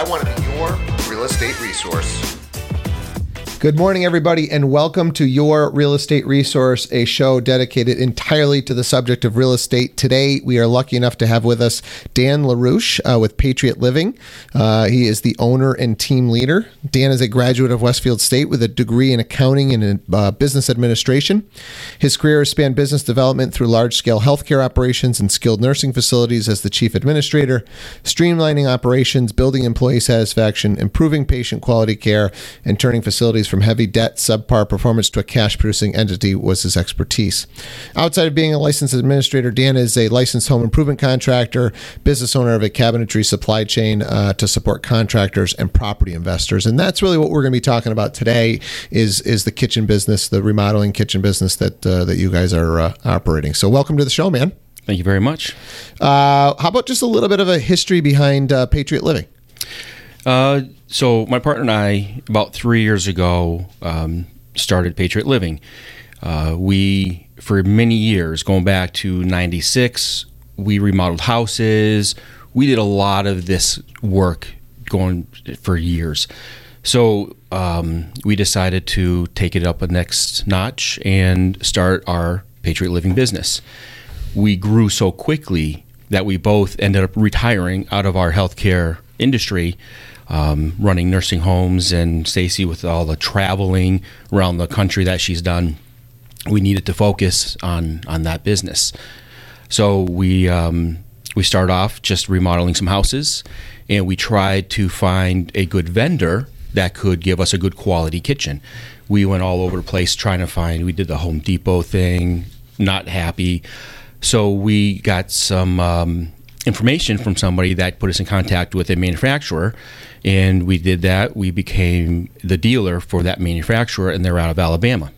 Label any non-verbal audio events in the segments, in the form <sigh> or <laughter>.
I want to be your real estate resource. Good morning, everybody, and welcome to Your Real Estate Resource, a show dedicated entirely to the subject of real estate. Today, we are lucky enough to have with us Dan LaRouche uh, with Patriot Living. Uh, he is the owner and team leader. Dan is a graduate of Westfield State with a degree in accounting and uh, business administration. His career has spanned business development through large scale healthcare operations and skilled nursing facilities as the chief administrator, streamlining operations, building employee satisfaction, improving patient quality care, and turning facilities from heavy debt, subpar performance to a cash producing entity was his expertise. Outside of being a licensed administrator, Dan is a licensed home improvement contractor, business owner of a cabinetry supply chain uh, to support contractors and property investors. And that's really what we're going to be talking about today is is the kitchen business, the remodeling kitchen business that uh, that you guys are uh, operating. So welcome to the show, man. Thank you very much. Uh, how about just a little bit of a history behind uh, Patriot Living? Uh, so my partner and I, about three years ago, um, started Patriot Living. Uh, we, for many years, going back to '96, we remodeled houses. We did a lot of this work going for years. So um, we decided to take it up a next notch and start our Patriot Living business. We grew so quickly that we both ended up retiring out of our healthcare industry um, running nursing homes, and Stacy with all the traveling around the country that she's done, we needed to focus on on that business. So we um, we start off just remodeling some houses, and we tried to find a good vendor that could give us a good quality kitchen. We went all over the place trying to find. We did the Home Depot thing, not happy. So we got some um, information from somebody that put us in contact with a manufacturer, and we did that. We became the dealer for that manufacturer, and they're out of Alabama.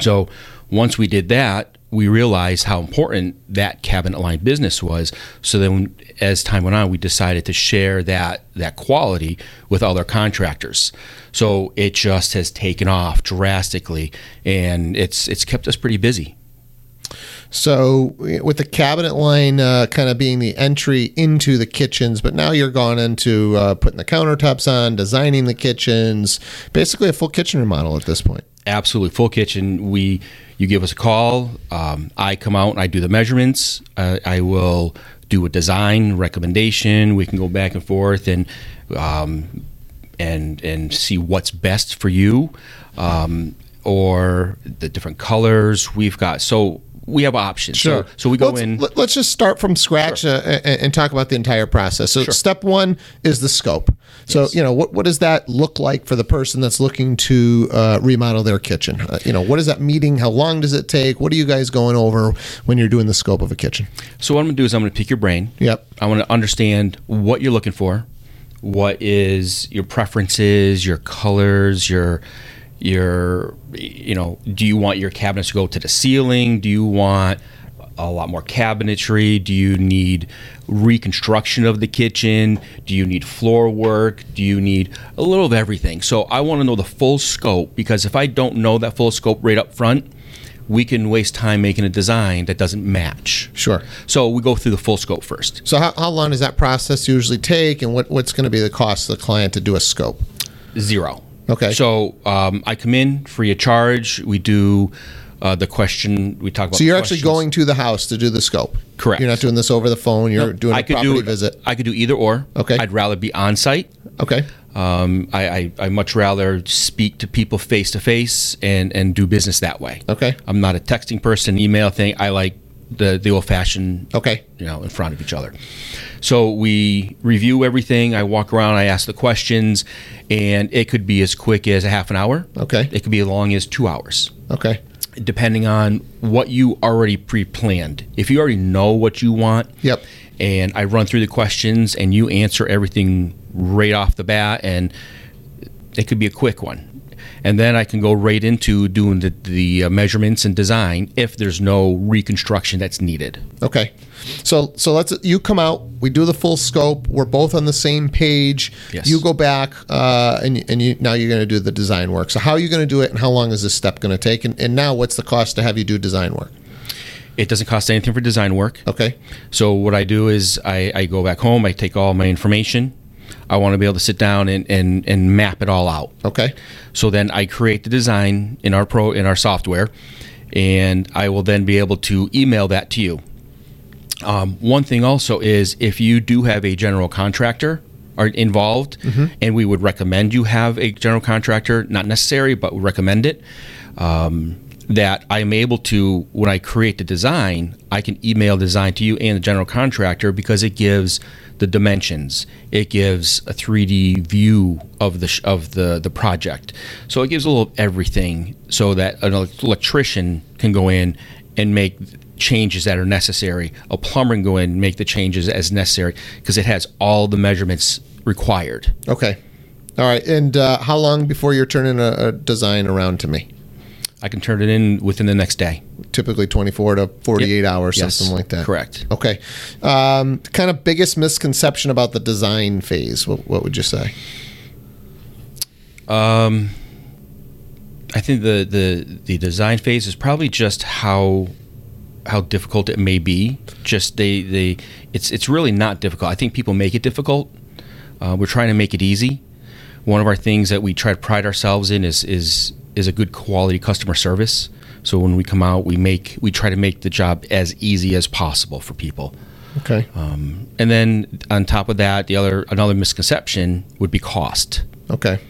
So once we did that, we realized how important that cabinet line business was. So then, as time went on, we decided to share that that quality with other contractors. So it just has taken off drastically, and it's it's kept us pretty busy. So with the cabinet line uh, kind of being the entry into the kitchens, but now you're gone into uh, putting the countertops on, designing the kitchens, basically a full kitchen remodel at this point. Absolutely, full kitchen. We you give us a call. Um, I come out and I do the measurements. Uh, I will do a design recommendation. We can go back and forth and um, and and see what's best for you. Um, or the different colors we've got. So we have options. Sure. So, so we go let's, in. Let's just start from scratch sure. uh, and, and, talk about the entire process. So, sure. step one is the scope. So, yes. you know, what, what does that look like for the person that's looking to uh, remodel their kitchen? Uh, you know, what is that meeting? How long does it take? What are you guys going over when you're doing the scope of a kitchen? So, what I'm going to do is I'm going to pick your brain. Yep. I want to understand what you're looking for, what is your preferences, your colors, your your you know do you want your cabinets to go to the ceiling do you want a lot more cabinetry do you need reconstruction of the kitchen do you need floor work do you need a little of everything so i want to know the full scope because if i don't know that full scope right up front we can waste time making a design that doesn't match. Sure. So we go through the full scope first. So how, how long does that process usually take, and what, what's going to be the cost to the client to do a scope? Zero. Okay. So um, I come in free of charge. We do uh, the question. We talk about. So you're actually going to the house to do the scope. Correct. You're not doing this over the phone. You're doing a I could property do, visit. I could do either or. Okay. I'd rather be on site. Okay. Um, I, I I much rather speak to people face to face and and do business that way. Okay. I'm not a texting person, email thing. I like the the old fashioned. Okay. You know, in front of each other. So we review everything. I walk around, I ask the questions, and it could be as quick as a half an hour. Okay. It could be as long as two hours. Okay. Depending on what you already pre planned. If you already know what you want. Yep. And I run through the questions and you answer everything right off the bat, and it could be a quick one and then I can go right into doing the, the uh, measurements and design if there's no reconstruction that's needed. Okay. So so let's you come out. We do the full scope. We're both on the same page. Yes. You go back, uh, and and you now you're going to do the design work. So how are you going to do it, and how long is this step going to take? And, and now what's the cost to have you do design work? It doesn't cost anything for design work. Okay. So what I do is I, I go back home. I take all my information. I want to be able to sit down and, and, and map it all out. Okay. So then I create the design in our pro in our software, and I will then be able to email that to you. Um, one thing also is if you do have a general contractor are involved, and we would recommend you have a general contractor, not necessary, but we recommend it. Um, that I am able to, when I create the design, I can email design to you and the general contractor because it gives the dimensions, it gives a 3D view of the of the the project, so it gives a little everything, so that an electrician can go in and make changes that are necessary. A plumber can go in and make the changes as necessary because it has all the measurements required. Okay. All right. And uh, how long before you're turning a, a design around to me? I can turn it in within the next day. Typically 24 to 48 hours, Yes, something like that. correct. Okay. Um, kind of biggest misconception about the design phase. What, what would you say? Um, I think the, the the design phase is probably just how how difficult it may be. Just they they it's it's really not difficult. I think people make it difficult. Uh, we're trying to make it easy. One of our things that we try to pride ourselves in is is is a good quality customer service. So when we come out, we make we try to make the job as easy as possible for people. Okay. Um, and then on top of that, the other another misconception would be cost. Okay.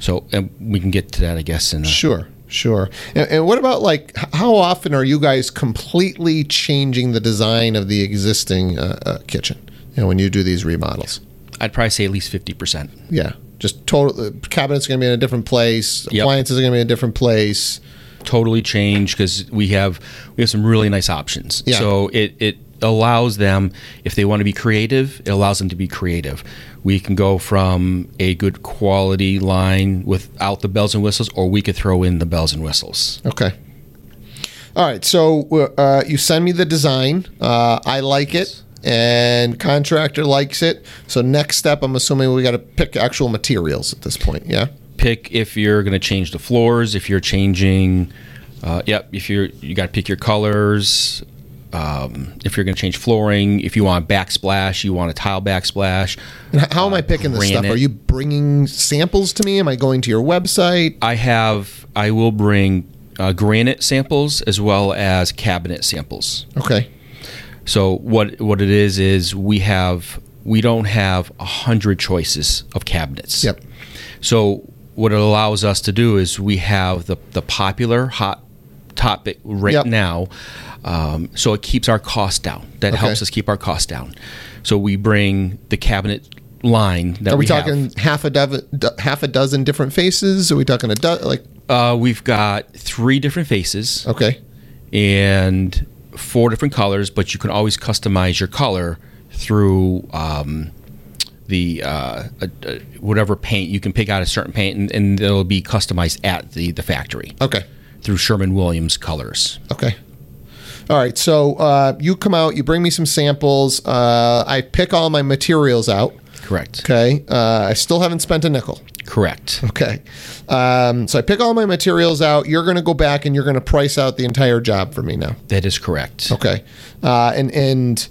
So and we can get to that, I guess. In a, Sure. Sure. And, and what about like how often are you guys completely changing the design of the existing uh, uh, kitchen? You know, when you do these remodels. I'd probably say at least fifty percent. Yeah. Just total cabinets are going to be in a different place. Yep. Appliances are going to be in a different place. Totally change because we have we have some really nice options. Yeah. So it it allows them if they want to be creative, it allows them to be creative. We can go from a good quality line without the bells and whistles, or we could throw in the bells and whistles. Okay. All right. So uh, you send me the design. Uh, I like it, and contractor likes it. So next step, I'm assuming we got to pick actual materials at this point. Yeah. Pick if you're going to change the floors, if you're changing. Uh, yep, if you're you got to pick your colors. Um, if you're going to change flooring, if you want backsplash, you want a tile backsplash. And how am I picking this stuff? Are you bringing samples to me? Am I going to your website? I have I will bring uh, granite samples as well as cabinet samples. Okay. So what what it is is we have we don't have a hundred choices of cabinets. Yep. So what it allows us to do is we have the the popular hot topic right Yep. now. Um, so it keeps our costs down. That Okay. helps us keep our costs down. So we bring the cabinet line that we Are we, have. talking half a dozen, half a dozen different faces? Are we talking a do- like? Uh, we've got three different faces. Okay. and four different colors, but you can always customize your color through um, the uh, uh, whatever paint you can pick out a certain paint, and, and it'll be customized at the the factory Okay. through Sherwin-Williams colors. Okay. All right. So uh, you come out, you bring me some samples. Uh, I pick all my materials out. Correct. Okay. Uh, I still haven't spent a nickel. Correct. Okay. Um, so I pick all my materials out. You're going to go back and you're going to price out the entire job for me now. That is correct. Okay. Uh, and and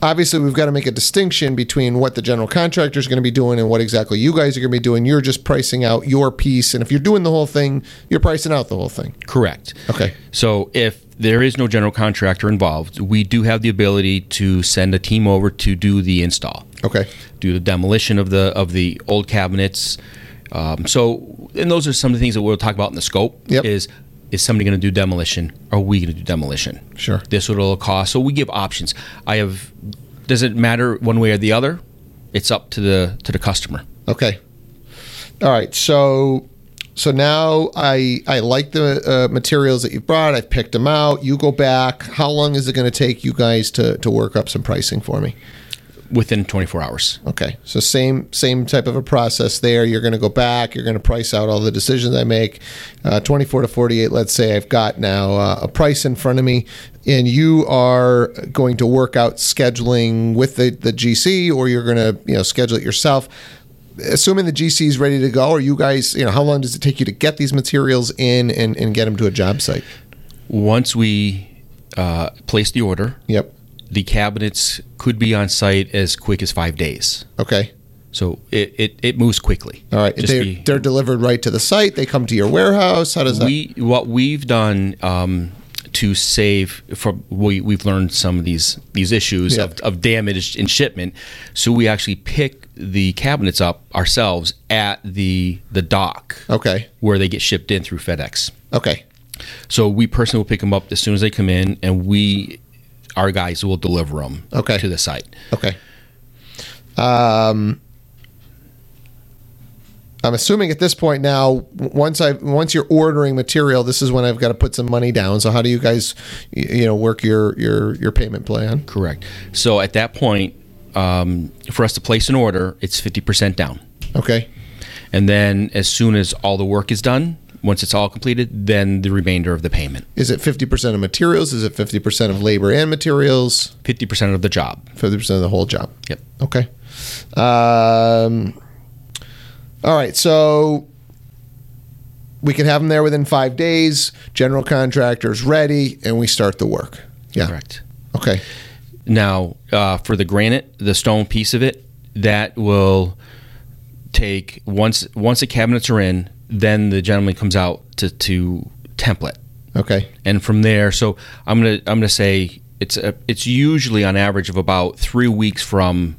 obviously we've got to make a distinction between what the general contractor is going to be doing and what exactly you guys are going to be doing. You're just pricing out your piece, and if you're doing the whole thing, you're pricing out the whole thing. Correct. Okay. So if there is no general contractor involved, we do have the ability to send a team over to do the install. Okay. do the demolition of the of the old cabinets. Um, so, and those are some of the things that we'll talk about in the scope. Yep. Is is somebody going to do demolition? Are we going to do demolition? Sure. This what it'll cost. So we give options. I have. Does it matter one way or the other? It's up to the to the customer. Okay. All right. So so now I I like the uh, materials that you've brought. I've picked them out. You go back. How long is it going to take you guys to to work up some pricing for me? Within 24 hours. Okay. So same same type of a process there. You're going to go back. You're going to price out all the decisions I make. Uh, 24 to 48. Let's say I've got now uh, a price in front of me, and you are going to work out scheduling with the the GC, or you're going to you know schedule it yourself. Assuming the GC is ready to go, are you guys, you know, how long does it take you to get these materials in and, and get them to a job site? Once we uh, place the order, Yep. the cabinets could be on site as quick as five days. Okay. So it, it, it moves quickly. All right. They're, be- they're delivered right to the site. They come to your warehouse. How does that? we what we've done um, to save from we we've learned some of these these issues Yeah. of, of damage in shipment. So we actually pick the cabinets up ourselves at the the dock okay. where they get shipped in through FedEx. Okay. So we personally will pick them up as soon as they come in, and we our guys will deliver them Okay. to the site. Okay. Um, I'm assuming at this point now, once I once you're ordering material, this is when I've got to put some money down. So how do you guys, you know, work your your your payment plan? Correct. So at that point, um, for us to place an order, it's fifty percent down. Okay. And then as soon as all the work is done, once it's all completed, then the remainder of the payment. Is it 50% of materials? Is it 50% of labor and materials? 50% of the job. 50% of the whole job. Yep. Okay. Um, all right. So we can have them there within five days. General contractor's ready, and we start the work. Yeah. Correct. Okay. Now, uh, for the granite, the stone piece of it, that will take once once the cabinets are in, then the gentleman comes out to, to template. Okay. and from there so i'm gonna i'm gonna say it's a, it's usually on average of about three weeks from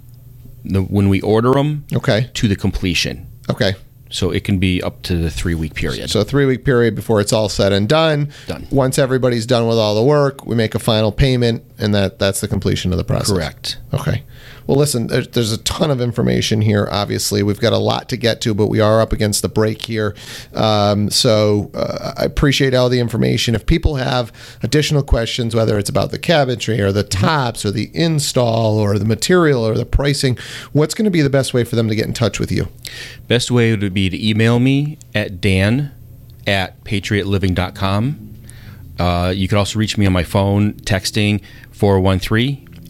the when we order them Okay. to the completion Okay. So it can be up to the three week period So a three week period before it's all said and done. Done. Once everybody's done with all the work, we make a final payment, and that that's the completion of the process. correct Okay. Well, listen, there's, there's a ton of information here. Obviously, we've got a lot to get to, but we are up against the break here. Um, so uh, I appreciate all the information. If people have additional questions, whether it's about the cabinetry or the tops or the install or the material or the pricing, what's going to be the best way for them to get in touch with you? best way would be to email me at dan at patriotliving.com uh, you can also reach me on my phone texting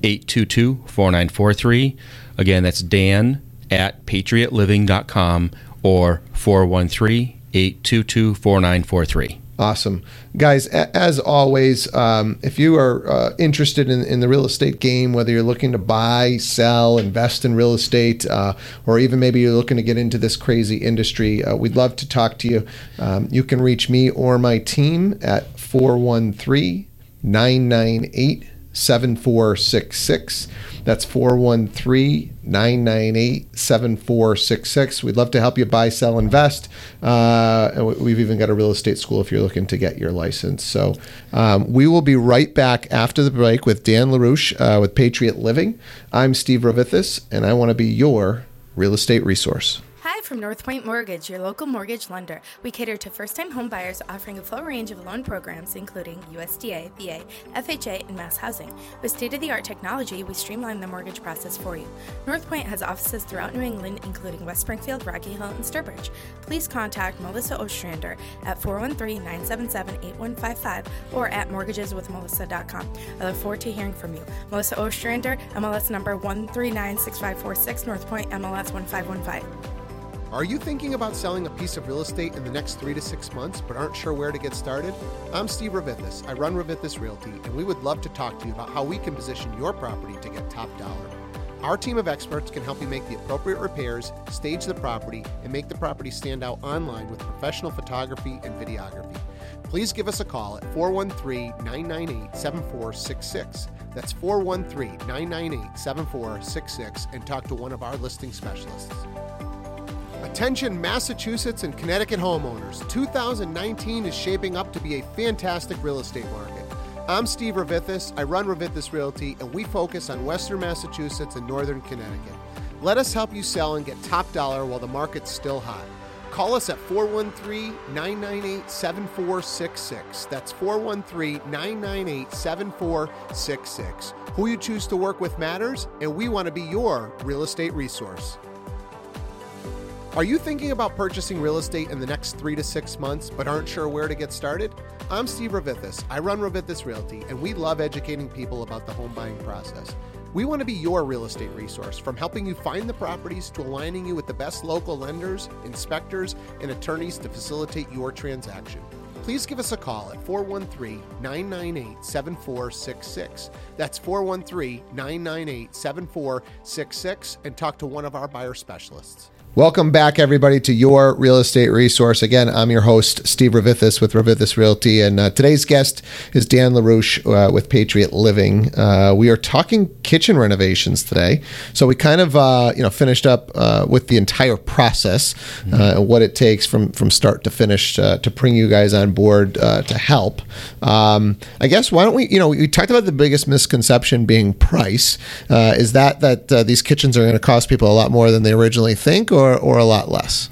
413-822-4943 again that's dan at patriotliving.com or 413-822-4943 Awesome. Guys, as always, um, if you are uh, interested in, in the real estate game, whether you're looking to buy, sell, invest in real estate, uh, or even maybe you're looking to get into this crazy industry, uh, we'd love to talk to you. Um, you can reach me or my team at 413 998 7466. That's 413 998 7466. We'd love to help you buy, sell, invest. Uh, and we- we've even got a real estate school if you're looking to get your license. So um, we will be right back after the break with Dan LaRouche uh, with Patriot Living. I'm Steve Ravithis, and I want to be your real estate resource. From North Point Mortgage, your local mortgage lender. We cater to first time home buyers offering a full range of loan programs, including USDA, VA, FHA, and mass housing. With state of the art technology, we streamline the mortgage process for you. North Point has offices throughout New England, including West Springfield, Rocky Hill, and Sturbridge. Please contact Melissa Ostrander at 413 977 8155 or at mortgageswithmelissa.com. I look forward to hearing from you. Melissa Ostrander, MLS number 1396546, North Point, MLS 1515. Are you thinking about selling a piece of real estate in the next three to six months but aren't sure where to get started? I'm Steve Ravithis. I run Ravithis Realty, and we would love to talk to you about how we can position your property to get top dollar. Our team of experts can help you make the appropriate repairs, stage the property, and make the property stand out online with professional photography and videography. Please give us a call at 413 998 7466. That's 413 998 7466 and talk to one of our listing specialists. Attention, Massachusetts and Connecticut homeowners. 2019 is shaping up to be a fantastic real estate market. I'm Steve Ravithis. I run Ravithis Realty, and we focus on Western Massachusetts and Northern Connecticut. Let us help you sell and get top dollar while the market's still hot. Call us at 413 998 7466. That's 413 998 7466. Who you choose to work with matters, and we want to be your real estate resource. Are you thinking about purchasing real estate in the next three to six months but aren't sure where to get started? I'm Steve Ravithis. I run Ravithis Realty, and we love educating people about the home buying process. We want to be your real estate resource from helping you find the properties to aligning you with the best local lenders, inspectors, and attorneys to facilitate your transaction. please give us a call at 413 998 7466. That's 413 998 7466 and talk to one of our buyer specialists. Welcome back, everybody, to your real estate resource. Again, I'm your host, Steve Ravithis with Ravithis Realty, and uh, today's guest is Dan LaRouche uh, with Patriot Living. Uh, we are talking kitchen renovations today, so we kind of uh, you know finished up uh, with the entire process uh, and what it takes from from start to finish to bring you guys on board uh, to help. Um, I guess why don't we? You know, we talked about the biggest misconception being price. Uh, is that that uh, these kitchens are going to cost people a lot more than they originally think, or or a lot less?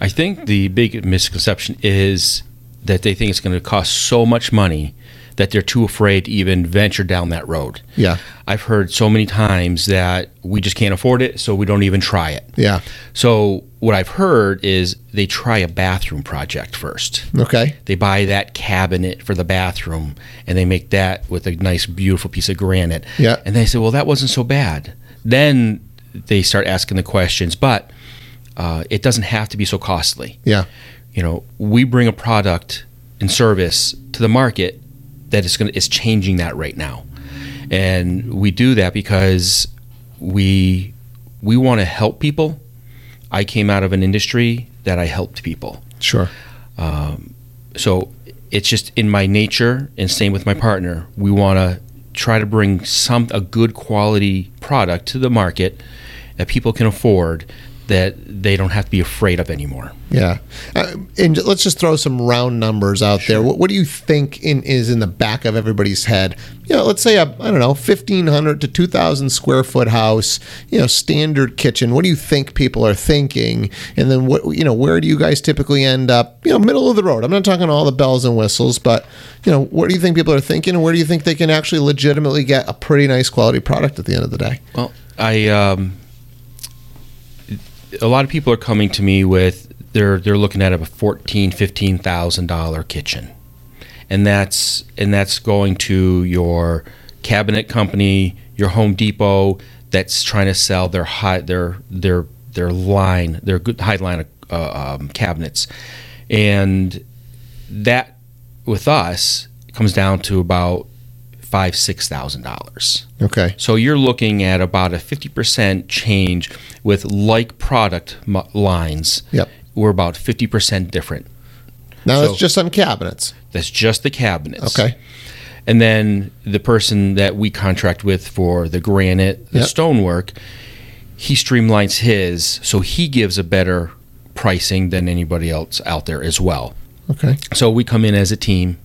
I think the big misconception is that they think it's going to cost so much money that they're too afraid to even venture down that road. Yeah. I've heard so many times that we just can't afford it, so we don't even try it. Yeah. So what I've heard is they try a bathroom project first. Okay. They buy that cabinet for the bathroom and they make that with a nice, beautiful piece of granite. Yeah. And they say, well, that wasn't so bad. Then they start asking the questions, but uh, it doesn't have to be so costly. Yeah. You know, we bring a product and service to the market that is going to is changing that right now, and we do that because we we want to help people. I came out of an industry that I helped people Sure. so it's just in my nature and same with my partner we want to try to bring some a good quality product to the market that people can afford that they don't have to be afraid of anymore Yeah. Uh, and let's just throw some round numbers out there. What, what do you think in, is in the back of everybody's head? You know, let's say a, I don't know, 1,500 to 2,000 square foot house, you know, standard kitchen. What do you think people are thinking? And then what, you know, where do you guys typically end up? You know, middle of the road. I'm not talking all the bells and whistles, but, you know, what do you think people are thinking? And where do you think they can actually legitimately get a pretty nice quality product at the end of the day? well i um a lot of people are coming to me with they're they're looking at a 14 15000 dollar kitchen. And that's and that's going to your cabinet company, your Home Depot that's trying to sell their high their their their line, their good high line of uh, um, cabinets, and that with us comes down to about five six thousand dollars. Okay. So you're looking at about a 50% change with like product mu- lines. Yep. We're about 50% different. Now that's just on cabinets. That's just the cabinets. Okay. And then the person that we contract with for the granite, the Yep. stonework, he streamlines his so he gives a better pricing than anybody else out there as well. Okay. So we come in as a team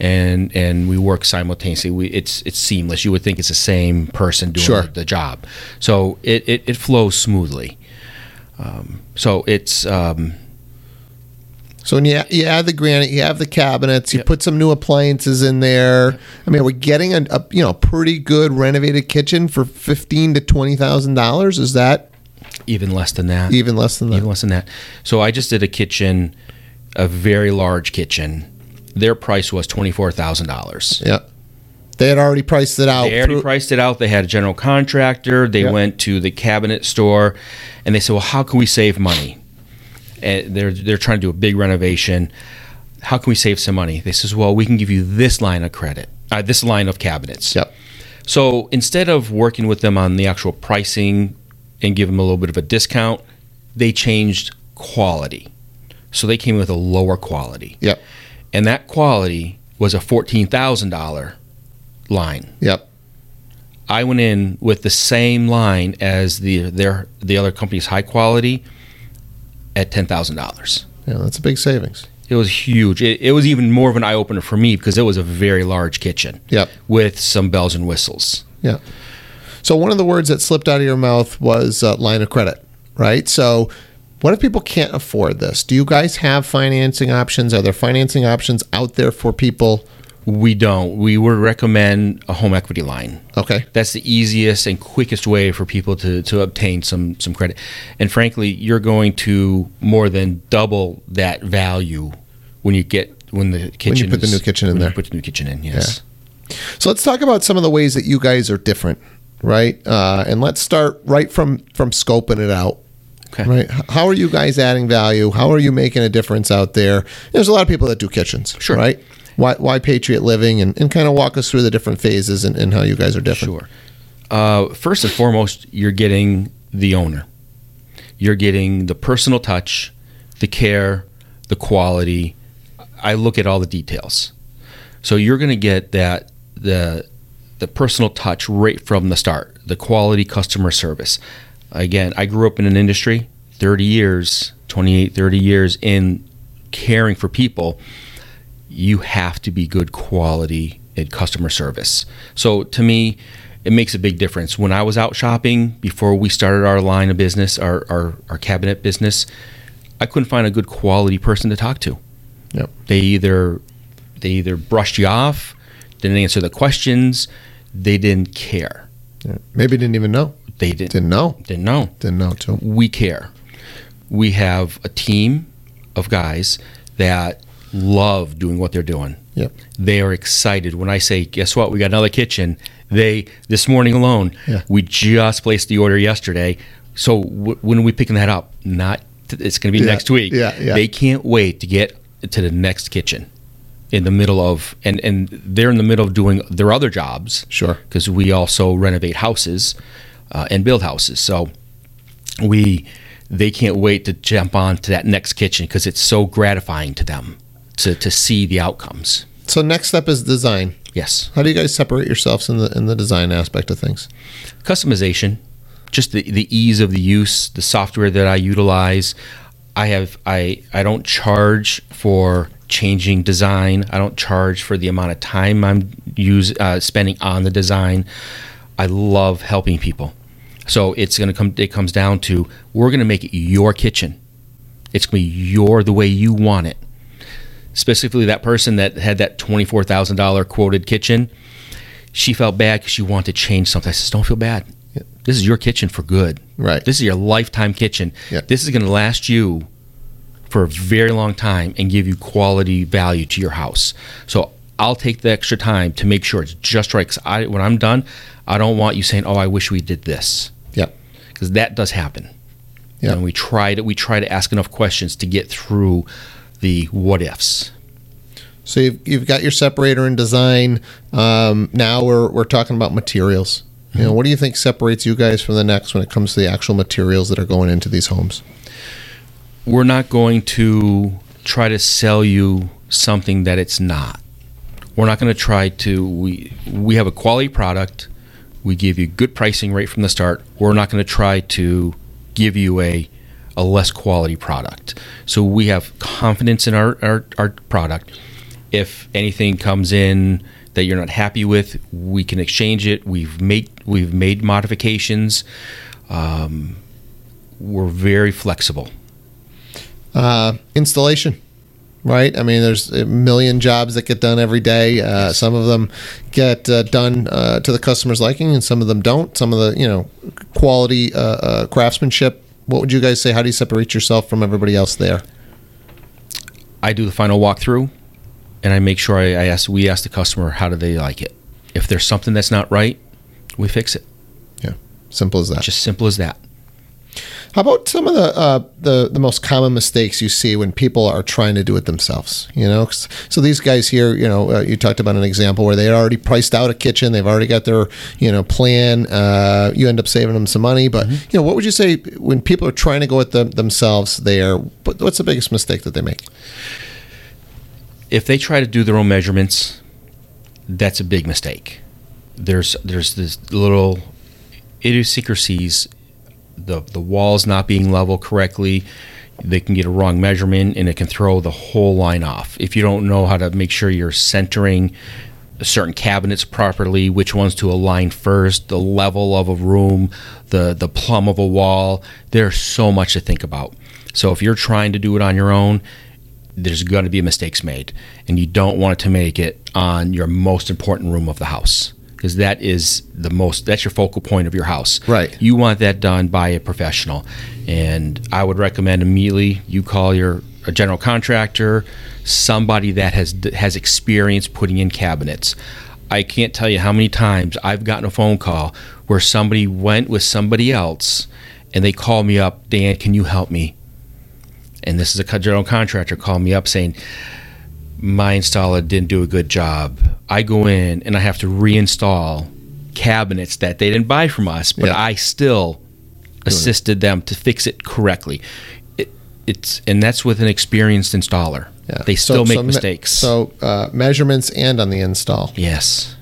and and we work simultaneously. We it's it's seamless. You would think it's the same person doing Sure. the, the job. So it, it, it flows smoothly. Um, so it's um, So when you, you add the granite, you have the cabinets, you Yep. put some new appliances in there. I mean, we're getting a, a you know pretty good renovated kitchen for fifteen to twenty thousand dollars. Is that even less than that. even less than that? even less than that. So I just did a kitchen, a very large kitchen. Their price was twenty four thousand dollars. Yeah, they had already priced it out. They already through- priced it out. They had a general contractor. They Yeah. went to the cabinet store, and they said, "Well, how can we save money?" And they're they're trying to do a big renovation. How can we save some money? They says, "Well, we can give you this line of credit, uh, this line of cabinets." Yep. So instead of working with them on the actual pricing and give them a little bit of a discount, they changed quality. So they came with a lower quality. Yep. And that quality was a $14,000 line. Yep. I went in with the same line as the their the other company's high quality at $10,000. Yeah, that's a big savings. It was huge. It, it was even more of an eye opener for me because it was a very large kitchen Yep. with some bells and whistles. Yeah. So one of the words that slipped out of your mouth was uh, line of credit, right? So what if people can't afford this? Do you guys have financing options? Are there financing options out there for people? We don't. We would recommend a home equity line. Okay. That's the easiest and quickest way for people to, to obtain some, some credit. And frankly, you're going to more than double that value when you get when the kitchen when you put the new kitchen in when you there. put the new kitchen in. Yes. So let's talk about some of the ways that you guys are different, right? Uh, and let's start right from from scoping it out. Okay. Right. How are you guys adding value? How are you making a difference out there? There's a lot of people that do kitchens. Sure. Right. Why, why Patriot Living and, and kind of walk us through the different phases and, and how you guys are different. Sure. Uh, first and foremost, you're getting the owner. You're getting the personal touch, the care, the quality. I look at all the details. So you're going to get that the the personal touch right from the start. The quality customer service. Again, I grew up in an industry 30 years, 28, 30 years in caring for people. You have to be good quality in customer service. So to me, it makes a big difference. When I was out shopping before we started our line of business, our, our, our cabinet business, I couldn't find a good quality person to talk to. Yep. They either they either brushed you off, didn't answer the questions, they didn't care. Yeah. Maybe didn't even know. They didn't Didn't know. didn't know. Didn't know too. We care. We have a team of guys that love doing what they're doing. Yep. They are excited when I say, "Guess what? We got another kitchen." They this morning alone, Yeah. we just placed the order yesterday. So w- when are we picking that up? Not it's going to be Yeah, next week. yeah, yeah. They can't wait to get to the next kitchen in the middle of and and they're in the middle of doing their other jobs Sure. because we also renovate houses uh, and build houses. So we they can't wait to jump on to that next kitchen because it's so gratifying to them to, to see the outcomes. So next step is design. Yes, How do you guys separate yourselves in the in the design aspect of things? customization, just the, the ease of the use, the software that I utilize. I have I I don't charge for changing design. I don't charge for the amount of time I'm use uh, spending on the design. I love helping people. So it's gonna come. It comes down to we're gonna make it your kitchen. It's gonna be your the way you want it. Specifically, that person that had that twenty four thousand dollar quoted kitchen, she felt bad because she wanted to change something. I said, "Don't feel bad. This is your kitchen for good. Right. This is your lifetime kitchen. Yeah. This is going to last you for a very long time and give you quality value to your house. So I'll take the extra time to make sure it's just right. Because I, when I'm done, I don't want you saying, "Oh, I wish we did this," Yep. because that does happen. Yeah. And we try to we try to ask enough questions to get through the what ifs. So you've, you've got your separator and design. Um, now we're, we're talking about materials. You know, what do you think separates you guys from the next when it comes to the actual materials that are going into these homes? we're not going to try to sell you something that it's not. We're not going to try to we we have a quality product. We give you good pricing right from the start. We're not going to try to give you a a less quality product. So we have confidence in our, our, our product. If anything comes in that you're not happy with, we can exchange it. We've made we've made modifications. Um, we're very flexible. Uh, installation, right? I mean, there's a million jobs that get done every day. Uh, some of them get uh, done uh, to the customer's liking, and some of them don't. Some of the, you know, quality uh, uh, craftsmanship. What would you guys say? How do you separate yourself from everybody else there? I do the final walkthrough, and I make sure I, I ask. We ask the customer how do they like it. If there's something that's not right, we fix it. Yeah, simple as that. Just simple as that. How about some of the, uh, the the most common mistakes you see when people are trying to do it themselves? You know, 'Cause- so these guys here, you know, uh, you talked about an example where they had already priced out a kitchen, they've already got their you know plan. Uh, you end up saving them some money, but you know, what would you say when people are trying to go at them themselves? There, what- what's the biggest mistake that they make? If they try to do their own measurements, that's a big mistake. There's there's this little idiosyncrasies. The the walls not being level correctly. They can get a wrong measurement and it can throw the whole line off. If you don't know how to make sure you're centering certain cabinets properly, which ones to align first, the level of a room, the the plumb of a wall. There's so much to think about. So if you're trying to do it on your own, there's going to be mistakes made, and you don't want to make it on your most important room of the house because that is the most that's your focal point of your house. Right. You want that done by a professional, and I would recommend immediately you call your a general contractor, somebody that has has experience putting in cabinets. I can't tell you how many times I've gotten a phone call where somebody went with somebody else and they call me up, Dan, can you help me? And this is a general contractor call me up saying, my installer didn't do a good job. I go in and I have to reinstall cabinets that they didn't buy from us, but Yeah. I still assisted them to fix it correctly. It, it's and that's with an experienced installer. Yeah. They So- still make so me- mistakes. So uh, measurements and on the install. yes.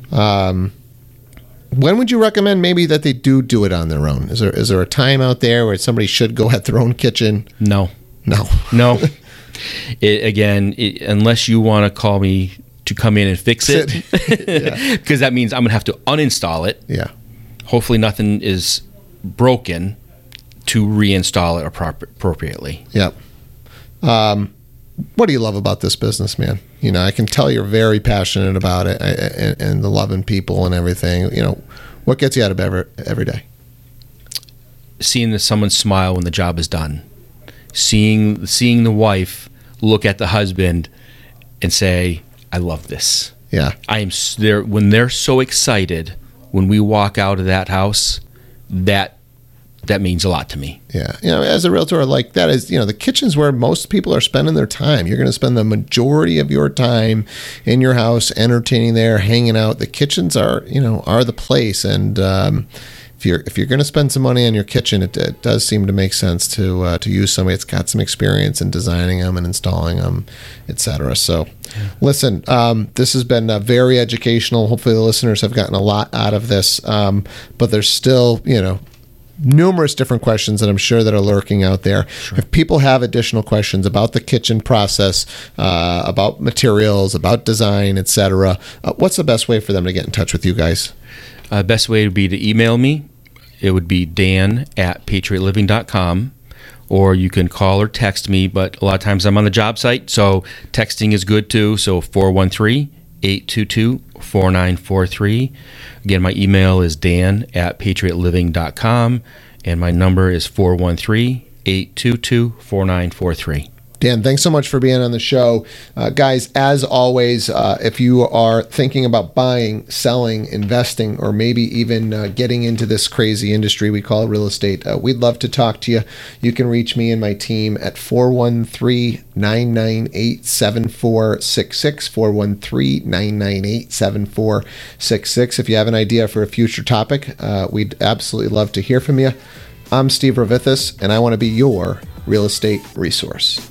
When would you recommend maybe that they do do it on their own? Is there is there a time out there where somebody should go <laughs> at their own kitchen? No. No. No. <laughs> it, again, it, unless you want to call me to come in and fix it, because <laughs> that means I'm gonna have to uninstall it. Yeah. Hopefully, nothing is broken to reinstall it appropriately. Yep. Um, what do you love about this business, man? You know, I can tell you're very passionate about it and, and the loving people and everything. You know, what gets you out of bed every, every day? Seeing that someone smile when the job is done, seeing seeing the wife look at the husband and say, "I love this." Yeah. I am there when they're so excited when we walk out of that house. That that means a lot to me. Yeah, you know, as a realtor, like that is, you know, the kitchen's where most people are spending their time. You're going to spend the majority of your time in your house, entertaining there, hanging out. The kitchens are, you know, are the place. And um, if you're if you're going to spend some money on your kitchen, it, it does seem to make sense to uh, to use somebody that's got some experience in designing them and installing them, etc. So, listen, um, this has been uh, very educational. Hopefully, the listeners have gotten a lot out of this. Um, but there's still, you know numerous different questions that I'm sure that are lurking out there. If people have additional questions about the kitchen process, uh, about materials, about design, etc., uh, what's the best way for them to get in touch with you guys? Uh, best way would be to email me. It would be dan at patriotliving.com. Or you can call or text me, but a lot of times I'm on the job site, so texting is good too. So 413 822 4943. Again, my email is dan at patriotliving.com, and my number is 413 822 4943. Dan, thanks so much for being on the show. Uh, guys, as always, uh, if you are thinking about buying, selling, investing, or maybe even uh, getting into this crazy industry we call real estate, uh, we'd love to talk to you. You can reach me and my team at 413 998 7466. 413 998 7466. If you have an idea for a future topic, uh, we'd absolutely love to hear from you. I'm Steve Ravithis, and I want to be your real estate resource.